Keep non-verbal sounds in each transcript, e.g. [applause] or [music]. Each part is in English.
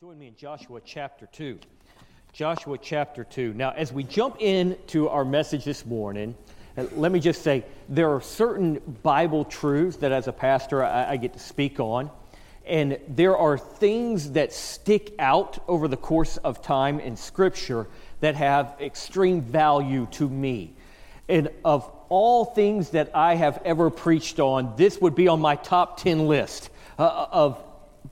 Bible, join me in Joshua chapter 2. Joshua chapter 2. Now, as we jump into our message this morning, uh, let me just say there are certain Bible truths that as a pastor I, I get to speak on. And there are things that stick out over the course of time in Scripture that have extreme value to me. And of all things that I have ever preached on, this would be on my top 10 list uh, of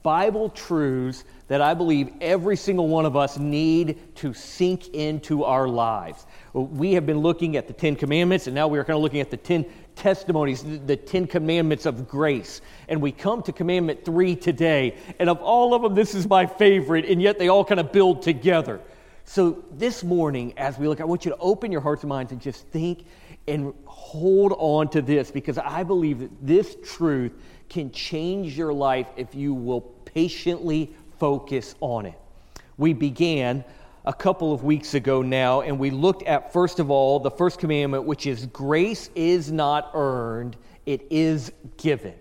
Bible truths that I believe every single one of us need to sink into our lives. We have been looking at the Ten Commandments, and now we are kind of looking at the Ten Testimonies, the Ten Commandments of grace. And we come to Commandment 3 today, and of all of them, this is my favorite, and yet they all kind of build together. So this morning, as we look, I want you to open your hearts and minds and just think and hold on to this because I believe that this truth can change your life if you will patiently focus on it. We began a couple of weeks ago now, and we looked at, first of all, the first commandment, which is grace is not earned, it is given.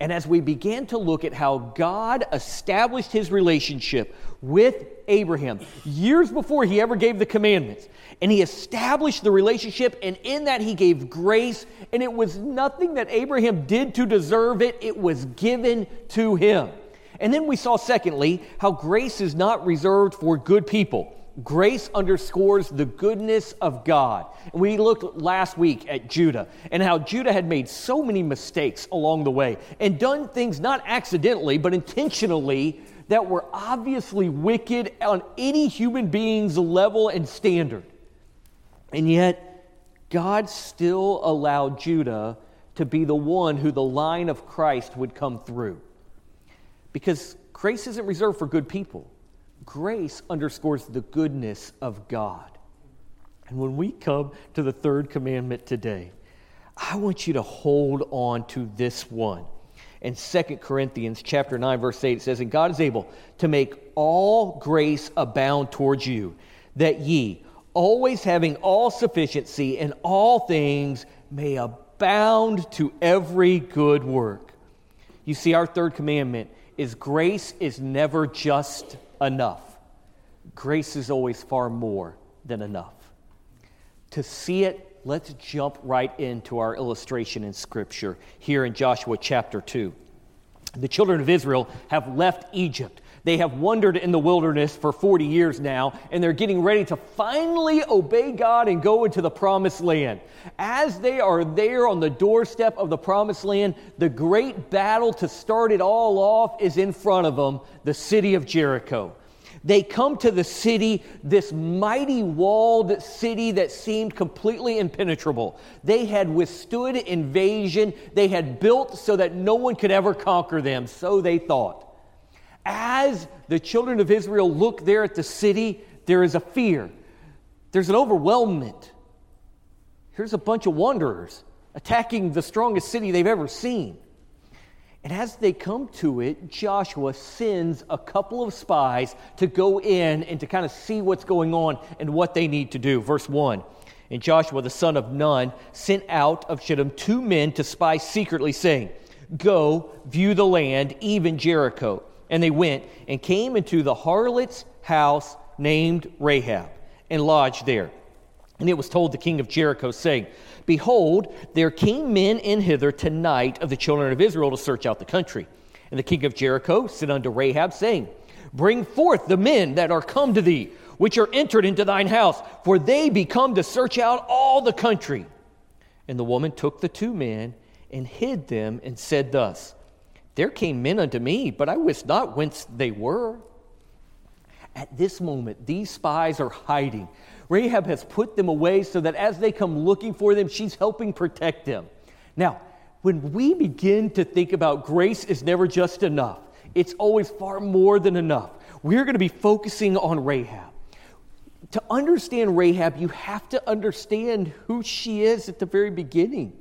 And as we began to look at how God established his relationship with Abraham years before he ever gave the commandments, and he established the relationship, and in that he gave grace, and it was nothing that Abraham did to deserve it, it was given to him. And then we saw, secondly, how grace is not reserved for good people. Grace underscores the goodness of God. And we looked last week at Judah and how Judah had made so many mistakes along the way and done things not accidentally, but intentionally that were obviously wicked on any human being's level and standard. And yet, God still allowed Judah to be the one who the line of Christ would come through. Because grace isn't reserved for good people, grace underscores the goodness of God. And when we come to the third commandment today, I want you to hold on to this one. In 2 Corinthians chapter 9 verse 8 it says and God is able to make all grace abound towards you that ye always having all sufficiency in all things may abound to every good work. You see our third commandment is grace is never just enough. Grace is always far more than enough. To see it, let's jump right into our illustration in Scripture here in Joshua chapter 2. The children of Israel have left Egypt. They have wandered in the wilderness for 40 years now, and they're getting ready to finally obey God and go into the promised land. As they are there on the doorstep of the promised land, the great battle to start it all off is in front of them the city of Jericho. They come to the city, this mighty walled city that seemed completely impenetrable. They had withstood invasion, they had built so that no one could ever conquer them, so they thought. As the children of Israel look there at the city, there is a fear, there's an overwhelmment. Here's a bunch of wanderers attacking the strongest city they've ever seen. And as they come to it, Joshua sends a couple of spies to go in and to kind of see what's going on and what they need to do. Verse 1. And Joshua, the son of Nun, sent out of Shittim two men to spy secretly, saying, Go, view the land, even Jericho. And they went and came into the harlot's house named Rahab and lodged there. And it was told the king of Jericho, saying, Behold, there came men in hither tonight of the children of Israel to search out the country. And the king of Jericho said unto Rahab, saying, Bring forth the men that are come to thee, which are entered into thine house, for they be come to search out all the country. And the woman took the two men and hid them and said thus, there came men unto me, but I wist not whence they were. At this moment, these spies are hiding. Rahab has put them away so that as they come looking for them, she's helping protect them. Now, when we begin to think about grace is never just enough, it's always far more than enough. We're going to be focusing on Rahab. To understand Rahab, you have to understand who she is at the very beginning.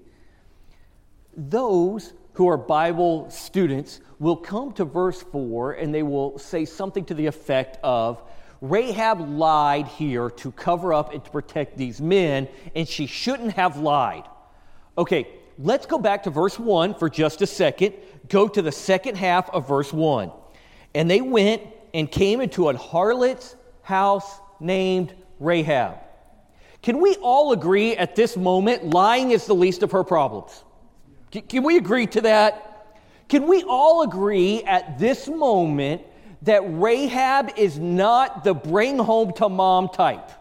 Those who are Bible students will come to verse 4 and they will say something to the effect of Rahab lied here to cover up and to protect these men, and she shouldn't have lied. Okay, let's go back to verse 1 for just a second. Go to the second half of verse 1. And they went and came into a harlot's house named Rahab. Can we all agree at this moment lying is the least of her problems? Can we agree to that? Can we all agree at this moment that Rahab is not the bring home to mom type?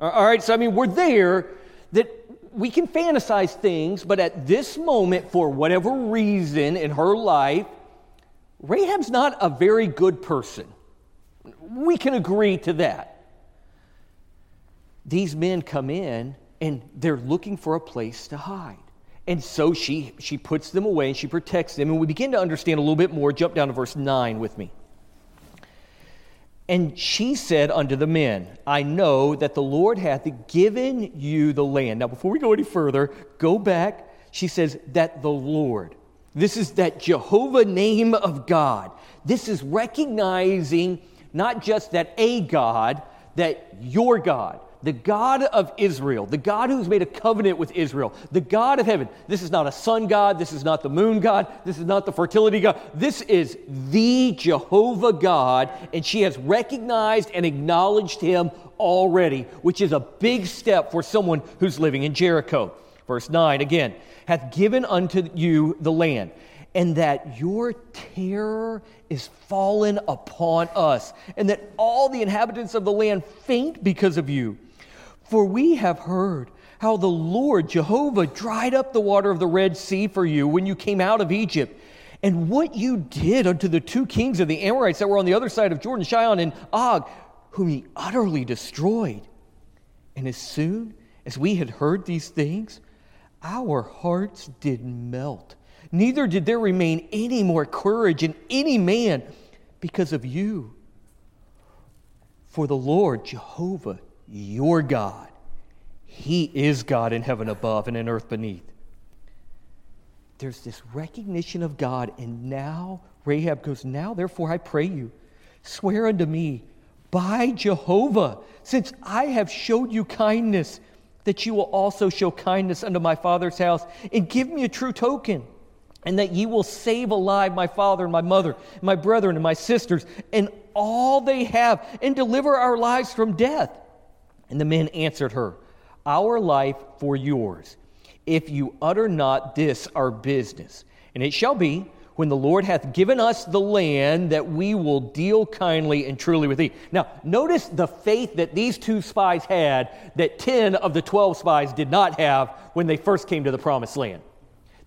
All right, so I mean, we're there that we can fantasize things, but at this moment, for whatever reason in her life, Rahab's not a very good person. We can agree to that. These men come in and they're looking for a place to hide. And so she, she puts them away and she protects them. And we begin to understand a little bit more. Jump down to verse 9 with me. And she said unto the men, I know that the Lord hath given you the land. Now, before we go any further, go back. She says, that the Lord. This is that Jehovah name of God. This is recognizing not just that a God, that your God the God of Israel, the God who's made a covenant with Israel, the God of heaven. This is not a sun God. This is not the moon God. This is not the fertility God. This is the Jehovah God, and she has recognized and acknowledged him already, which is a big step for someone who's living in Jericho. Verse 9 again, hath given unto you the land, and that your terror is fallen upon us, and that all the inhabitants of the land faint because of you. For we have heard how the Lord Jehovah dried up the water of the Red Sea for you when you came out of Egypt, and what you did unto the two kings of the Amorites that were on the other side of Jordan, Sihon and Og, whom he utterly destroyed. And as soon as we had heard these things, our hearts did melt. Neither did there remain any more courage in any man because of you. For the Lord Jehovah your God. He is God in heaven above and in earth beneath. There's this recognition of God, and now Rahab goes, Now therefore I pray you, swear unto me by Jehovah, since I have showed you kindness, that you will also show kindness unto my father's house, and give me a true token and that ye will save alive my father and my mother, my brethren and my sisters, and all they have, and deliver our lives from death. And the men answered her, Our life for yours, if you utter not this our business. And it shall be, when the Lord hath given us the land, that we will deal kindly and truly with thee. Now, notice the faith that these two spies had that 10 of the 12 spies did not have when they first came to the promised land.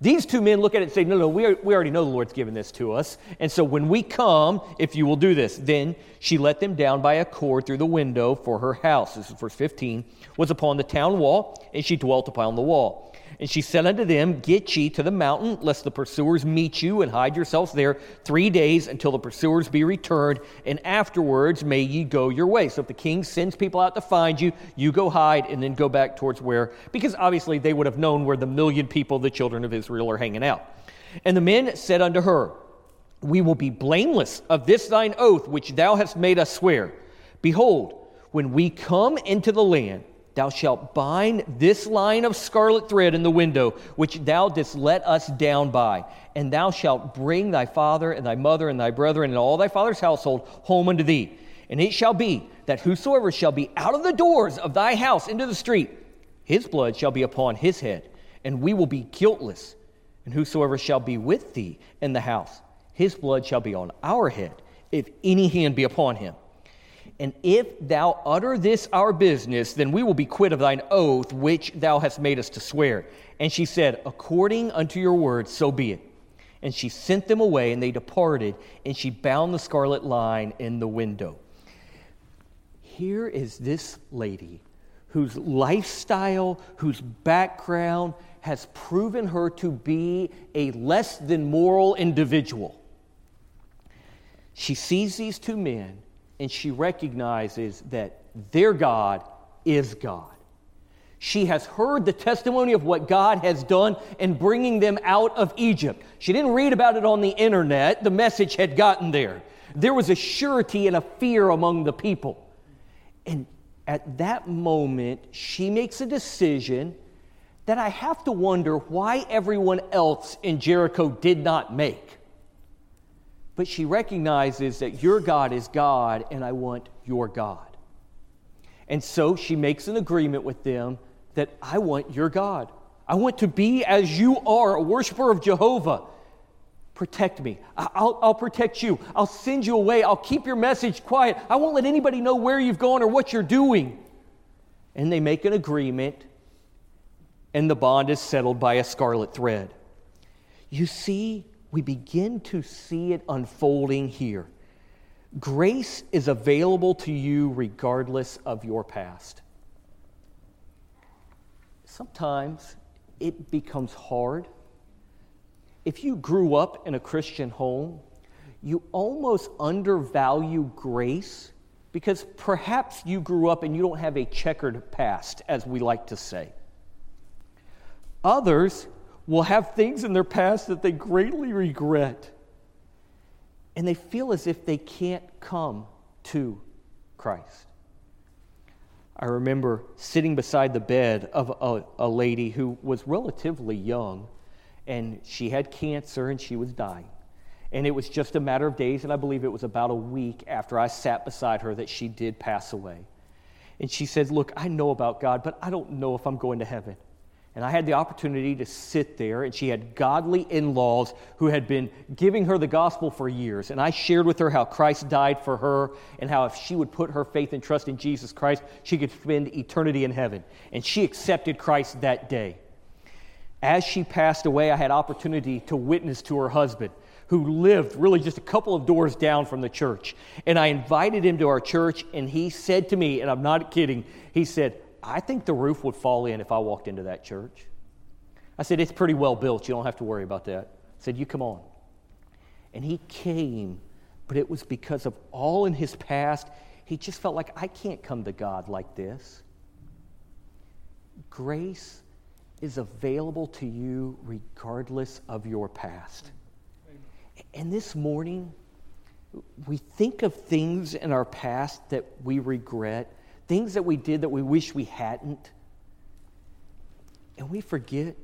These two men look at it and say, No, no, we, are, we already know the Lord's given this to us. And so when we come, if you will do this, then she let them down by a cord through the window for her house. This is verse 15, was upon the town wall, and she dwelt upon the wall. And she said unto them, Get ye to the mountain, lest the pursuers meet you, and hide yourselves there three days until the pursuers be returned, and afterwards may ye go your way. So if the king sends people out to find you, you go hide and then go back towards where, because obviously they would have known where the million people, the children of Israel, are hanging out. And the men said unto her, We will be blameless of this thine oath which thou hast made us swear. Behold, when we come into the land, Thou shalt bind this line of scarlet thread in the window, which thou didst let us down by. And thou shalt bring thy father and thy mother and thy brethren and all thy father's household home unto thee. And it shall be that whosoever shall be out of the doors of thy house into the street, his blood shall be upon his head, and we will be guiltless. And whosoever shall be with thee in the house, his blood shall be on our head, if any hand be upon him. And if thou utter this our business, then we will be quit of thine oath which thou hast made us to swear. And she said, According unto your word, so be it. And she sent them away, and they departed, and she bound the scarlet line in the window. Here is this lady whose lifestyle, whose background has proven her to be a less than moral individual. She sees these two men and she recognizes that their God is God. She has heard the testimony of what God has done in bringing them out of Egypt. She didn't read about it on the internet, the message had gotten there. There was a surety and a fear among the people. And at that moment, she makes a decision that I have to wonder why everyone else in Jericho did not make. But she recognizes that your God is God and I want your God. And so she makes an agreement with them that I want your God. I want to be as you are, a worshiper of Jehovah. Protect me. I'll, I'll, protect you. I'll send you away. I'll keep your message quiet. I won't let anybody know where you've gone or what you're doing. And they make an agreement, and the bond is settled by a scarlet thread. You see, we begin to see it unfolding here. Grace is available to you regardless of your past. Sometimes it becomes hard. If you grew up in a Christian home, you almost undervalue grace because perhaps you grew up and you don't have a checkered past, as we like to say. Others will have things in their past that they greatly regret, and they feel as if they can't come to Christ. I remember sitting beside the bed of a, a lady who was relatively young, and she had cancer and she was dying. And it was just a matter of days, and I believe it was about a week after I sat beside her that she did pass away. And she said, Look, I know about God, but I don't know if I'm going to heaven. And I had the opportunity to sit there, and she had godly in laws who had been giving her the gospel for years. And I shared with her how Christ died for her, and how if she would put her faith and trust in Jesus Christ, she could spend eternity in heaven. And she accepted Christ that day. As she passed away, I had opportunity to witness to her husband, who lived really just a couple of doors down from the church. And I invited him to our church, and he said to me, and I'm not kidding, he said, I think the roof would fall in if I walked into that church. I said, It's pretty well built. You don't have to worry about that. I said, You come on. And he came, but it was because of all in his past. He just felt like, I can't come to God like this. Grace is available to you regardless of your past. And this morning, we think of things in our past that we regret things that we did that we wish we hadn't. And we forget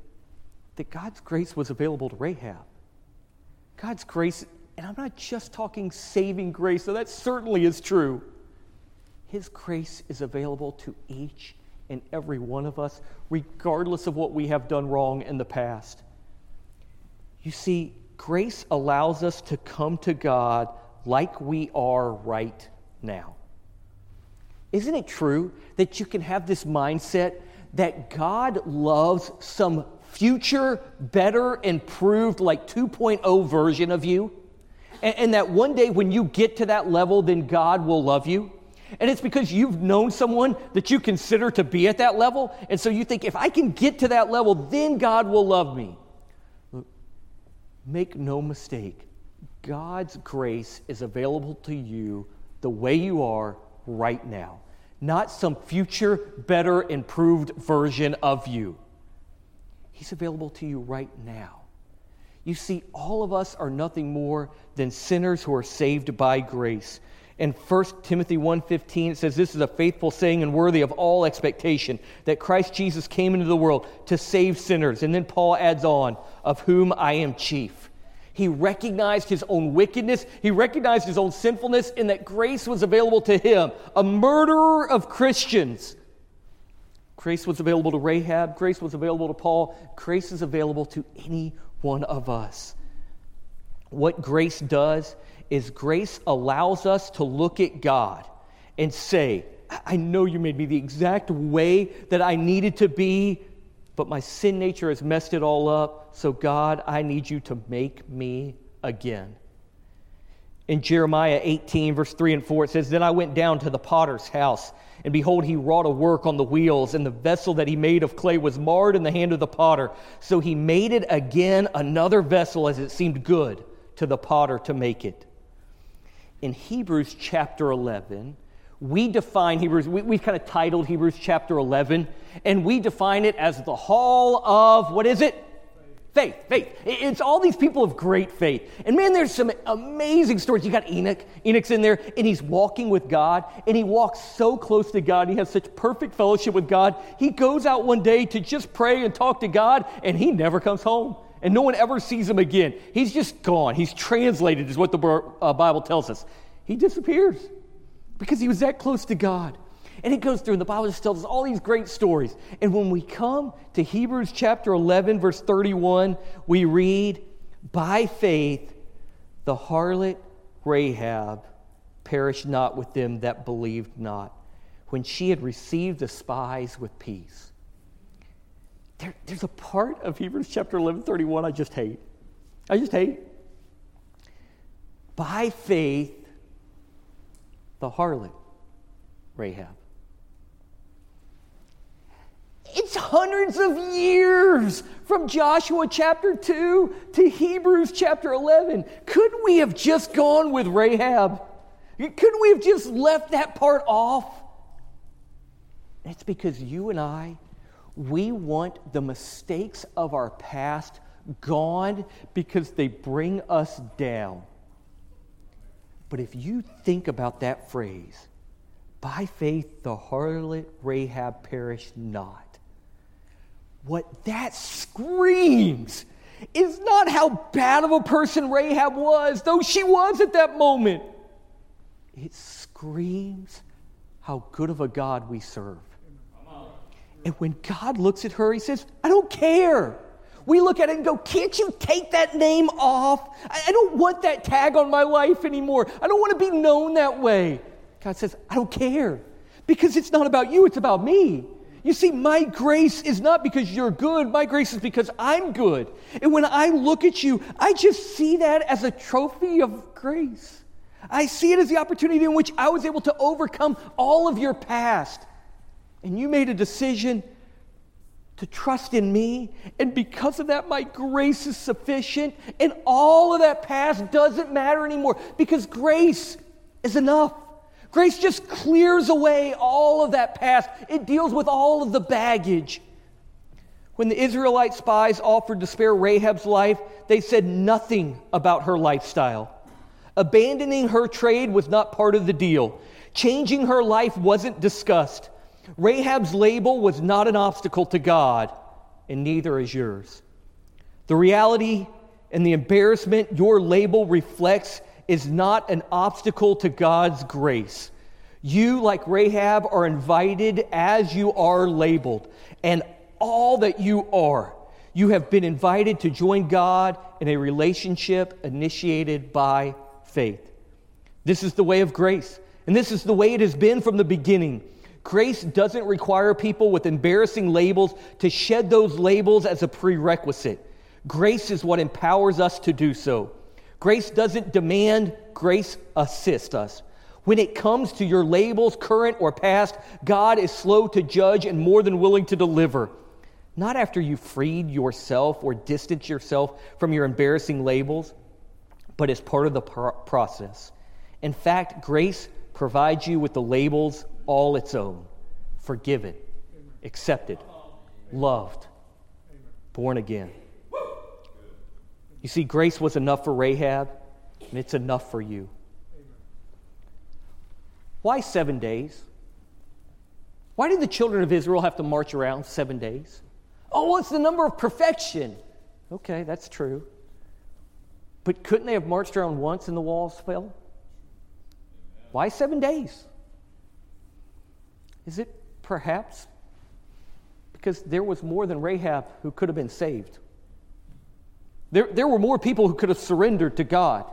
that God's grace was available to Rahab. God's grace, and I'm not just talking saving grace, though that certainly is true. His grace is available to each and every one of us, regardless of what we have done wrong in the past. You see, grace allows us to come to God like we are right now. Isn't it true that you can have this mindset that God loves some future, better, improved, like 2.0 version of you? And, and, that one day when you get to that level, then God will love you? And it's because you've known someone that you consider to be at that level. And so you think, if I can get to that level, then God will love me. Look, make no mistake, God's grace is available to you the way you are right now, not some future, better, improved version of you. He's available to you right now. You see, all of us are nothing more than sinners who are saved by grace. In 1 Timothy 1:15 it says this is a faithful saying and worthy of all expectation that Christ Jesus came into the world to save sinners and then Paul adds on of whom I am chief. He recognized his own wickedness. He recognized his own sinfulness, and that grace was available to him, a murderer of Christians. Grace was available to Rahab. Grace was available to Paul. Grace is available to any one of us. What grace does is grace allows us to look at God and say, I know you made me the exact way that I needed to be but my sin nature has messed it all up. So, God, I need you to make me again. In Jeremiah 18, verse 3 and 4, it says, Then I went down to the potter's house, and behold, he wrought a work on the wheels, and the vessel that he made of clay was marred in the hand of the potter. So he made it again another vessel as it seemed good to the potter to make it. In Hebrews chapter 11, we define Hebrews, we, have kind of titled Hebrews chapter 11, and we define it as the hall of, what is it? Faith, faith. It's all these people of great faith. And man, there's some amazing stories. You got Enoch. Enoch's in there, and he's walking with God, and he walks so close to God. He has such perfect fellowship with God. He goes out one day to just pray and talk to God, and he never comes home. and no one ever sees him again. He's just gone. He's translated, is what the uh, Bible tells us. He disappears because he was that close to God. And it goes through, and the Bible just tells us all these great stories. And when we come to Hebrews chapter 11, verse 31, we read, By faith, the harlot Rahab perished not with them that believed not, when she had received the spies with peace. There, there's a part of Hebrews chapter 11, 31 I just hate. I just hate. By faith, the harlot Rahab it's hundreds of years from Joshua chapter 2 to Hebrews chapter 11. Couldn't we have just gone with Rahab? Couldn't we have just left that part off? It's because you and I, we want the mistakes of our past gone because they bring us down. But if you think about that phrase, by faith the harlot Rahab perished not what that screams is not how bad of a person Rahab was, though she was at that moment. It screams how good of a God we serve. And when God looks at her, he says, I don't care. We look at it and go, Can't you take that name off? I don't want that tag on my life anymore. I don't want to be known that way. God says, I don't care because it's not about you, it's about me. You see, my grace is not because you're good, my grace is because I'm good. And when I look at you, I just see that as a trophy of grace. I see it as the opportunity in which I was able to overcome all of your past. And you made a decision to trust in me. And because of that, my grace is sufficient. And all of that past doesn't matter anymore because grace is enough. Grace just clears away all of that past, it deals with all of the baggage. When the Israelite spies offered to spare Rahab's life, they said nothing about her lifestyle. Abandoning her trade was not part of the deal. Changing her life wasn't discussed. Rahab's label was not an obstacle to God, and neither is yours. The reality and the embarrassment your label reflects is not an obstacle to God's grace. You, like Rahab, are invited as you are labeled, and all that you are. You have been invited to join God in a relationship initiated by faith. This is the way of grace, and this is the way it has been from the beginning. Grace doesn't require people with embarrassing labels to shed those labels as a prerequisite. Grace is what empowers us to do so. Grace doesn't demand, grace assists us. When it comes to your labels, current or past, God is slow to judge and more than willing to deliver. Not after you've freed yourself or distanced yourself from your embarrassing labels, but as part of the process. In fact, grace provides you with the labels all its own forgiven, accepted, loved, born again. You see, grace was enough for Rahab, and it's enough for you. Why seven days? Why did the children of Israel have to march around seven days? Oh, it's the number of perfection. Okay, that's true. But couldn't they have marched around once and the walls fell? Why seven days? Is it perhaps because there was more than Rahab who could have been saved? There, there were more people who could have surrendered to God.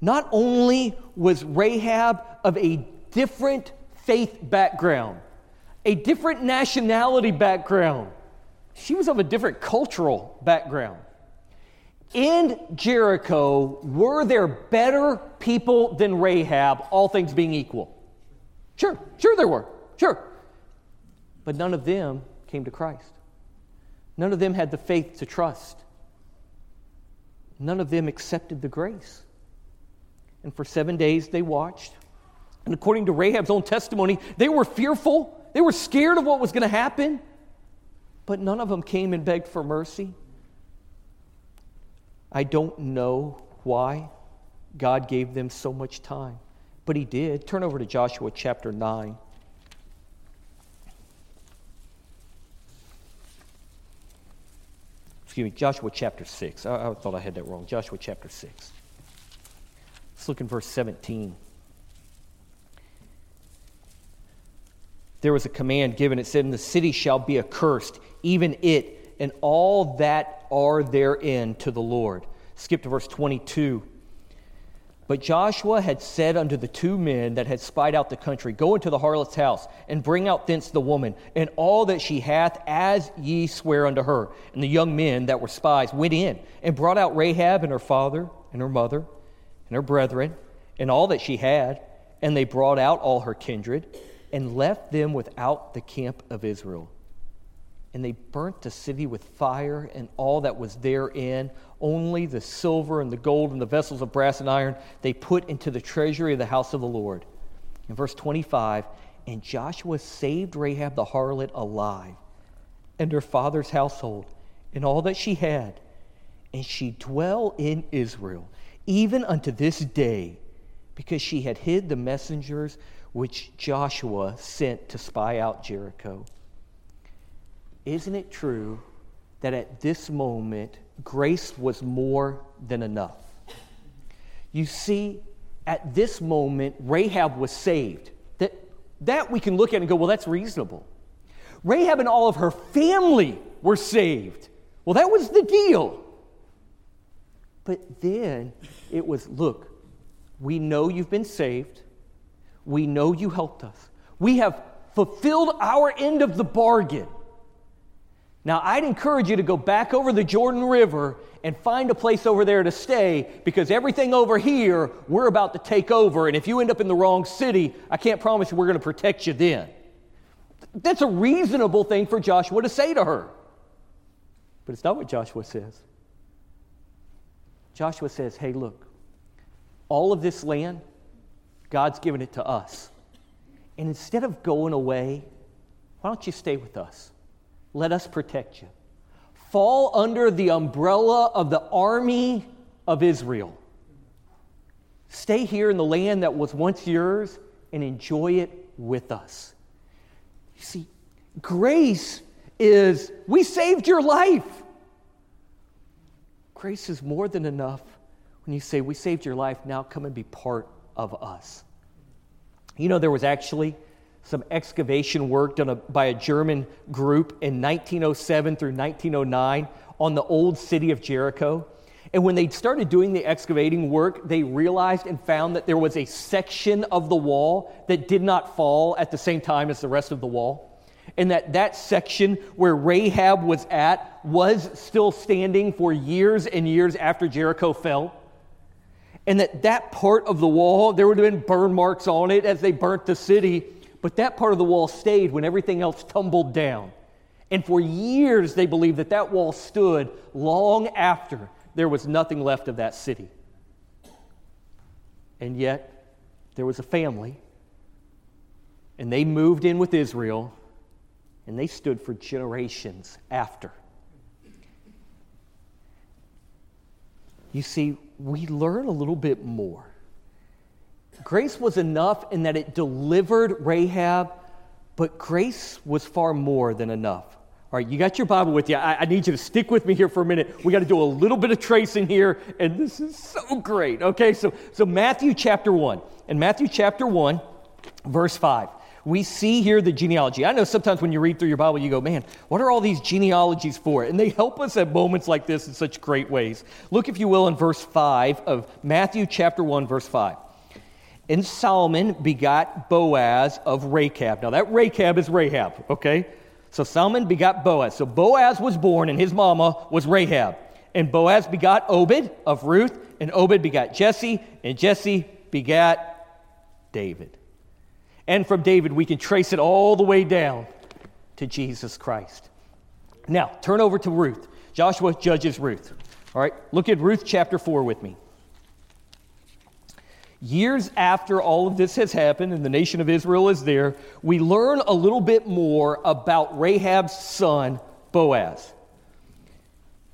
Not only was Rahab of a different faith background, a different nationality background, she was of a different cultural background. In Jericho, were there better people than Rahab, all things being equal? Sure, sure there were, sure. But none of them came to Christ. None of them had the faith to trust. None of them accepted the grace. And for seven days they watched. And according to Rahab's own testimony, they were fearful. They were scared of what was going to happen. But none of them came and begged for mercy. I don't know why God gave them so much time, but He did. Turn over to Joshua chapter 9. excuse me, Joshua chapter 6. I, I thought I had that wrong. Joshua chapter 6. Let's look in verse 17. There was a command given. It said, And the city shall be accursed, even it, and all that are therein to the Lord. Skip to verse 22. But Joshua had said unto the two men that had spied out the country, Go into the harlot's house, and bring out thence the woman, and all that she hath, as ye swear unto her. And the young men that were spies went in, and brought out Rahab and her father, and her mother, and her brethren, and all that she had. And they brought out all her kindred, and left them without the camp of Israel and they burnt the city with fire and all that was therein. Only the silver and the gold and the vessels of brass and iron they put into the treasury of the house of the Lord. In verse 25, and Joshua saved Rahab the harlot alive and her father's household and all that she had. And she dwell in Israel, even unto this day, because she had hid the messengers which Joshua sent to spy out Jericho. Isn't it true that at this moment, grace was more than enough? You see, at this moment, Rahab was saved. That, that we can look at and go, well, that's reasonable. Rahab and all of her family were saved. Well, that was the deal. But then it was look, we know you've been saved. We know you helped us. We have fulfilled our end of the bargain. Now, I'd encourage you to go back over the Jordan River and find a place over there to stay because everything over here we're about to take over. And if you end up in the wrong city, I can't promise you we're going to protect you then. That's a reasonable thing for Joshua to say to her. But it's not what Joshua says. Joshua says, hey, look, all of this land, God's given it to us. And instead of going away, why don't you stay with us? Let us protect you. Fall under the umbrella of the army of Israel. Stay here in the land that was once yours and enjoy it with us. You see, grace is we saved your life. Grace is more than enough when you say, We saved your life, now come and be part of us. You know, there was actually some excavation work done by a German group in 1907 through 1909 on the old city of Jericho. And when they started doing the excavating work, they realized and found that there was a section of the wall that did not fall at the same time as the rest of the wall. And that that section where Rahab was at was still standing for years and years after Jericho fell. And that that part of the wall, there would have been burn marks on it as they burnt the city but that part of the wall stayed when everything else tumbled down. And for years, they believed that that wall stood long after there was nothing left of that city. And yet, there was a family, and they moved in with Israel, and they stood for generations after. You see, we learn a little bit more Grace was enough in that it delivered Rahab, but grace was far more than enough. All right, you got your Bible with you. I, I, need you to stick with me here for a minute. We got to do a little bit of tracing here, and this is so great. Okay, so, so Matthew chapter 1. In Matthew chapter 1, verse 5, we see here the genealogy. I know sometimes when you read through your Bible, you go, man, what are all these genealogies for? And they help us at moments like this in such great ways. Look, if you will, in verse 5 of Matthew chapter 1, verse 5. And Solomon begot Boaz of Rachab. Now, that Rachab is Rahab, okay? So Solomon begot Boaz. So Boaz was born, and his mama was Rahab. And Boaz begot Obed of Ruth, and Obed begot Jesse, and Jesse begat David. And from David, we can trace it all the way down to Jesus Christ. Now, turn over to Ruth. Joshua judges Ruth. All right, look at Ruth chapter 4 with me. Years after all of this has happened and the nation of Israel is there, we learn a little bit more about Rahab's son, Boaz.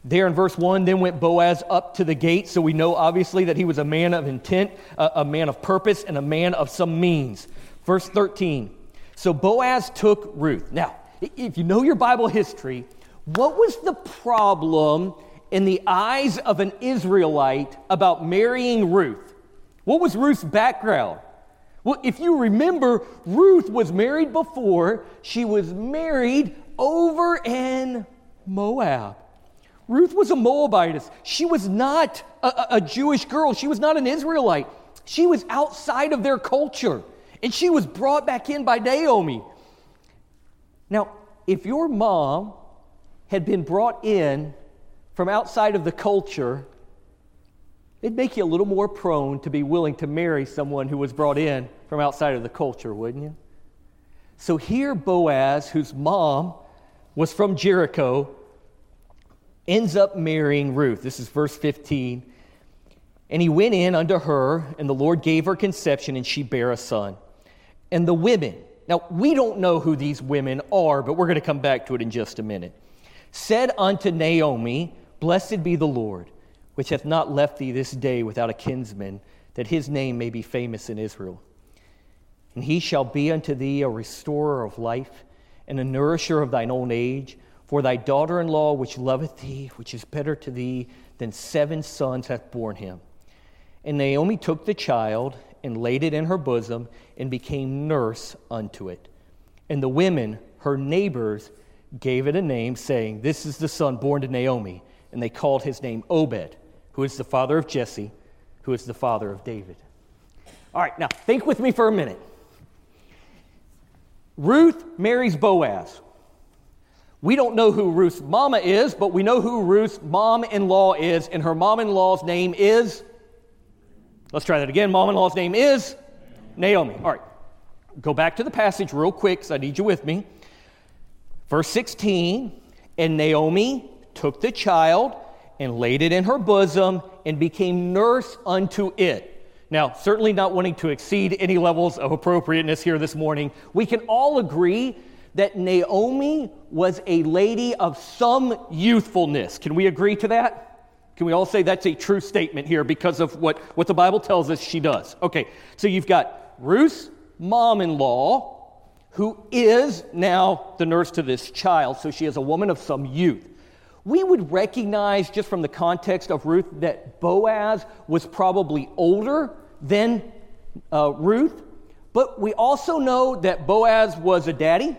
There in verse 1, then went Boaz up to the gate. So we know obviously that he was a man of intent, a, man of purpose, and a man of some means. Verse 13. So Boaz took Ruth. Now, if you know your Bible history, What was the problem in the eyes of an Israelite about marrying Ruth? What was Ruth's background? Well, if you remember, Ruth was married before. She was married over in Moab. Ruth was a Moabitess. She was not a, a, Jewish girl. She was not an Israelite. She was outside of their culture. And she was brought back in by Naomi. Now, if your mom had been brought in from outside of the culture, it'd make you a little more prone to be willing to marry someone who was brought in from outside of the culture, wouldn't you? So here, Boaz, whose mom was from Jericho, ends up marrying Ruth. This is verse 15. And he went in unto her, and the Lord gave her conception, and she bare a son. And the women, now we don't know who these women are, but we're going to come back to it in just a minute, said unto Naomi, Blessed be the Lord, which hath not left thee this day without a kinsman, that his name may be famous in Israel. And he shall be unto thee a restorer of life, and a nourisher of thine own age. For thy daughter in law, which loveth thee, which is better to thee than seven sons, hath borne him. And Naomi took the child and laid it in her bosom and became nurse unto it. And the women, her neighbors, gave it a name, saying, This is the son born to Naomi. And they called his name Obed, who is the father of Jesse, who is the father of David. All right, now think with me for a minute. Ruth marries Boaz. We don't know who Ruth's mama is, but we know who Ruth's mom in law is, and her mom in law's name is. Let's try that again. Mom in law's name is Naomi. All right. Go back to the passage real quick because I need you with me. Verse 16 And Naomi took the child and laid it in her bosom and became nurse unto it. Now, certainly not wanting to exceed any levels of appropriateness here this morning, we can all agree that Naomi was a lady of some youthfulness. Can we agree to that? Can we all say that's a true statement here because of what, what the Bible tells us she does? Okay, so you've got Ruth's mom in law, who is now the nurse to this child, so she is a woman of some youth. We would recognize just from the context of Ruth that Boaz was probably older than uh, Ruth, but we also know that Boaz was a daddy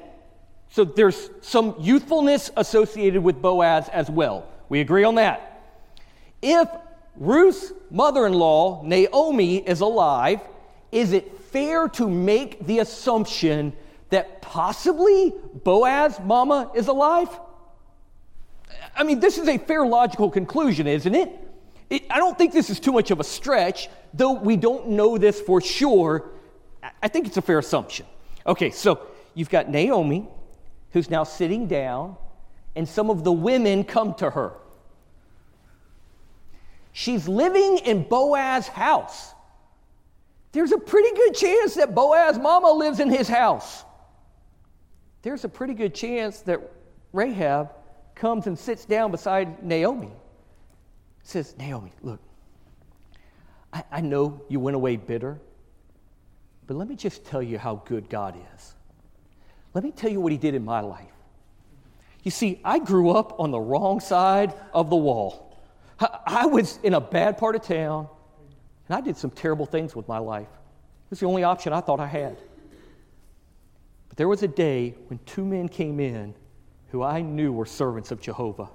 so there's some youthfulness associated with Boaz as well. We agree on that. If Ruth's mother in law, Naomi, is alive, is it fair to make the assumption that possibly Boaz's mama is alive? I mean, this is a fair logical conclusion, isn't it? it? I don't think this is too much of a stretch, though we don't know this for sure. I think it's a fair assumption. Okay, so you've got Naomi, who's now sitting down, and some of the women come to her. She's living in Boaz's house. There's a pretty good chance that Boaz's mama lives in his house. There's a pretty good chance that Rahab comes and sits down beside Naomi. Says, Naomi, look, I, I know you went away bitter, but let me just tell you how good God is. Let me tell you what he did in my life. You see, I grew up on the wrong side of the wall. I was in a bad part of town, and I did some terrible things with my life. It was the only option I thought I had. But there was a day when two men came in who I knew were servants of Jehovah.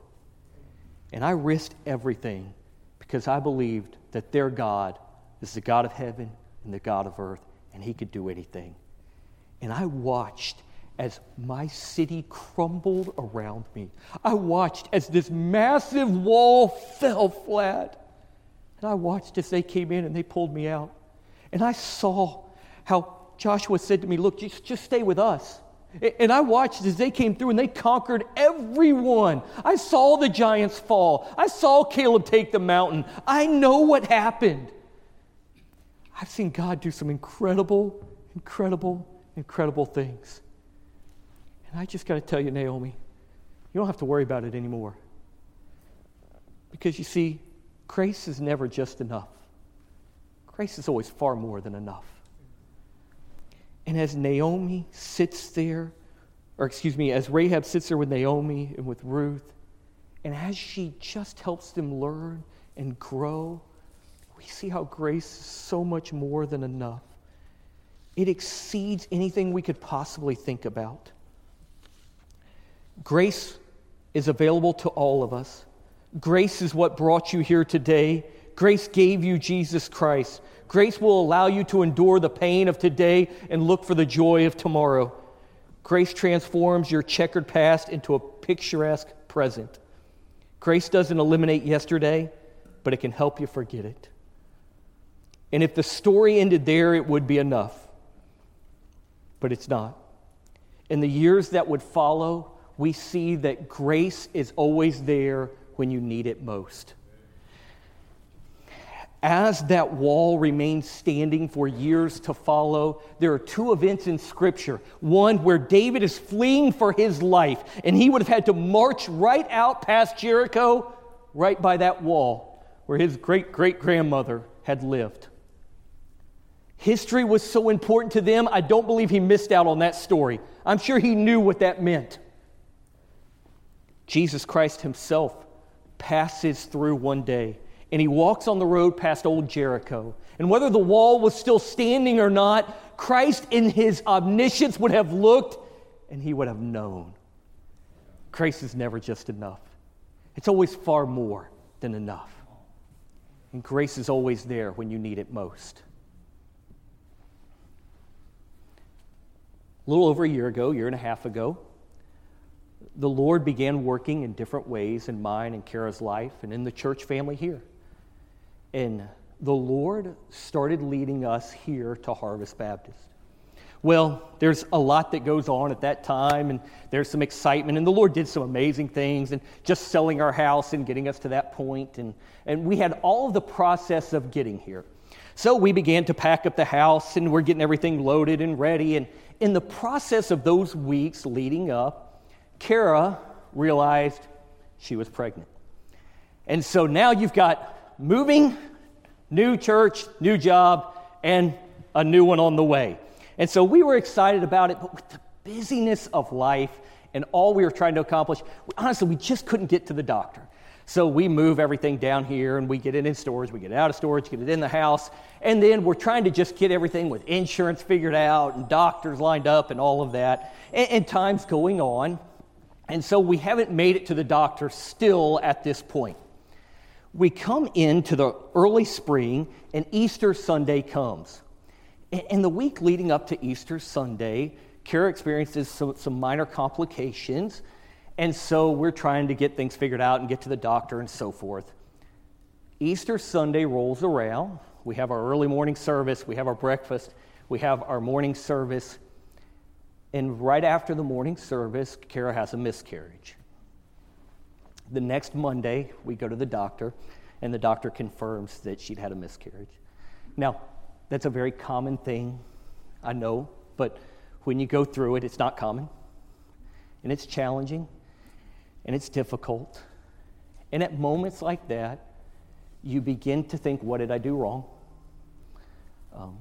And I risked everything because I believed that their God is the God of heaven and the God of earth, and he could do anything. And I watched as my city crumbled around me. I watched as this massive wall [laughs] fell flat. And I watched as they came in and they pulled me out. And I saw how Joshua said to me, Look, just, just stay with us. And I watched as they came through and they conquered everyone. I saw the giants fall. I saw Caleb take the mountain. I know what happened. I've seen God do some incredible, incredible, incredible things. And I just got to tell you, Naomi, you don't have to worry about it anymore. Because you see, grace is never just enough, grace is always far more than enough. And as Naomi sits there or excuse me, as Rahab sits there with Naomi and with Ruth, and as she just helps them learn and grow, we see how grace is so much more than enough. It exceeds anything we could possibly think about. Grace is available to all of us. Grace is what brought you here today. Grace gave you Jesus Christ. Grace will allow you to endure the pain of today and look for the joy of tomorrow. Grace transforms your checkered past into a picturesque present. Grace doesn't eliminate yesterday, but it can help you forget it. And if the story ended there, it would be enough. But it's not. In the years that would follow, we see that grace is always there when you need it most as that wall remains standing for years to follow, there are two events in Scripture. One where David is fleeing for his life, and he would have had to march right out past Jericho, right by that wall where his great great grandmother had lived. History was so important to them, I don't believe he missed out on that story. I'm sure he knew what that meant. Jesus Christ himself passes through one day and he walks on the road past old Jericho. And whether the wall was still standing or not, Christ, in his omniscience, would have looked and he would have known. Grace is never just enough, it's always far more than enough. And grace is always there when you need it most. A little over a year ago, year and a half ago, the Lord began working in different ways in mine and Kara's life and in the church family here. And the Lord started leading us here to Harvest Baptist. Well, there's a lot that goes on at that time, and there's some excitement, and the Lord did some amazing things, and just selling our house and getting us to that point, and, and we had all of the process of getting here. So we began to pack up the house, and we're getting everything loaded and ready, and in the process of those weeks leading up, Kara realized she was pregnant. And so now you've got moving, new church, new job, and a new one on the way. And so we were excited about it, but with the busyness of life and all we were trying to accomplish, honestly, we just couldn't get to the doctor. So we move everything down here and we get it in storage, we get it out of storage, get it in the house, and then we're trying to just get everything with insurance figured out and doctors lined up and all of that. And, and time's going on. And so we haven't made it to the doctor still at this point we come into the early spring and Easter Sunday comes. In the week leading up to Easter Sunday, Kara experiences some, minor complications, and so we're trying to get things figured out and get to the doctor and so forth. Easter Sunday rolls around. We have our early morning service, we have our breakfast, we have our morning service, and right after the morning service, Kara has a miscarriage. The next Monday, we go to the doctor, and the doctor confirms that she'd had a miscarriage. Now, that's a very common thing, I know, but when you go through it, it's not common. And it's challenging, and it's difficult. And at moments like that, you begin to think, what did I do wrong? Um,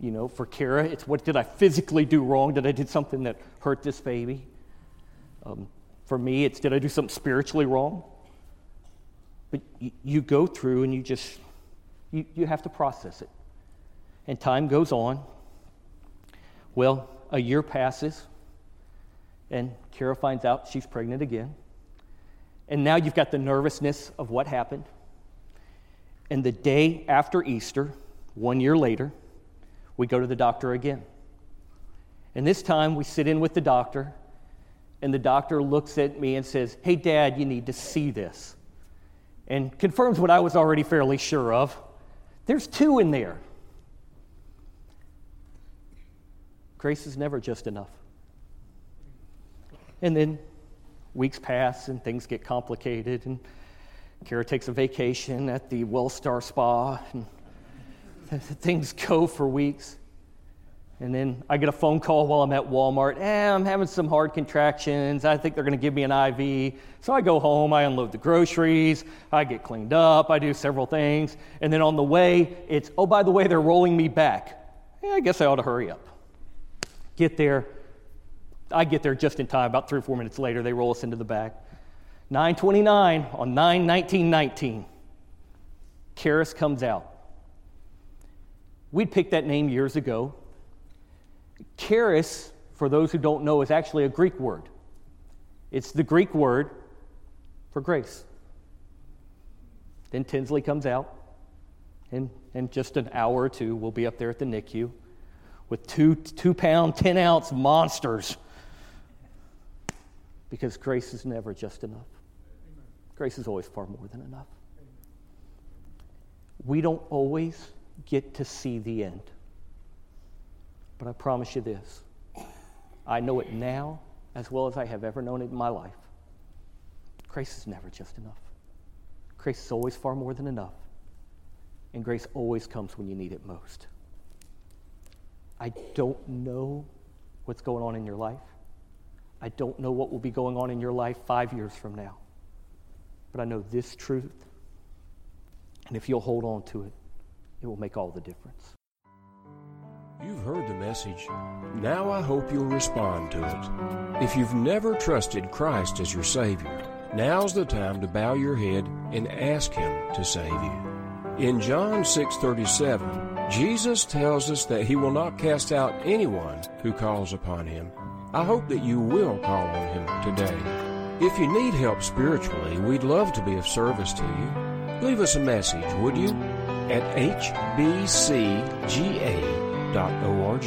you know, for Kara, it's what did I physically do wrong? Did I do something that hurt this baby? Um, for me, it's did I do something spiritually wrong? But you, you go through and you just, you, you have to process it. And time goes on. Well, a year passes, and Kara finds out she's pregnant again. And now you've got the nervousness of what happened. And the day after Easter, one year later, we go to the doctor again. And this time we sit in with the doctor, and the doctor looks at me and says, Hey, Dad, you need to see this. And confirms what I was already fairly sure of. There's two in there. Grace is never just enough. And then weeks pass and things get complicated, and Kara takes a vacation at the WellStar Spa, and [laughs] things go for weeks. And then I get a phone call while I'm at Walmart. Eh, I'm having some hard contractions. I think they're going to give me an IV. So I go home, I unload the groceries, I get cleaned up, I do several things. And then on the way, it's, oh, by the way, they're rolling me back. I guess I ought to hurry up. Get there. I get there just in time. About three or four minutes later, they roll us into the back. 929 on 9 19 19. Charis comes out. We'd picked that name years ago. Charis, for those who don't know, is actually a Greek word. It's the Greek word for grace. Then Tinsley comes out, and in just an hour or two, we'll be up there at the NICU with two two pound, 10 ounce monsters. Because grace is never just enough. Grace is always far more than enough. We don't always get to see the end. But I promise you this I know it now as well as I have ever known it in my life. Grace is never just enough. Grace is always far more than enough. And grace always comes when you need it most. I don't know what's going on in your life. I don't know what will be going on in your life five years from now. But I know this truth. And if you'll hold on to it, it will make all the difference. You've heard the message. Now I hope you'll respond to it. If you've never trusted Christ as your Savior, now's the time to bow your head and ask Him to save you. In John 6:37, Jesus tells us that he will not cast out anyone who calls upon him. I hope that you will call on him today. If you need help spiritually, we'd love to be of service to you. Leave us a message, would you? At hbcga.org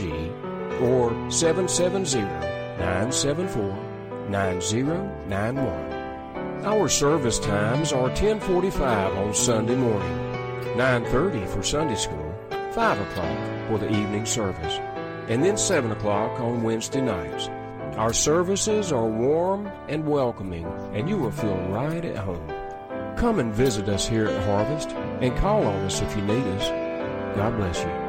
or 770-974-9091. Our service times are 1045 on Sunday morning 9.30 for Sunday school, 5 o'clock for the evening service, and then 7 o'clock on Wednesday nights. Our services are warm and welcoming, and you will feel right at home. Come and visit us here at Harvest and call on us if you need us. God bless you.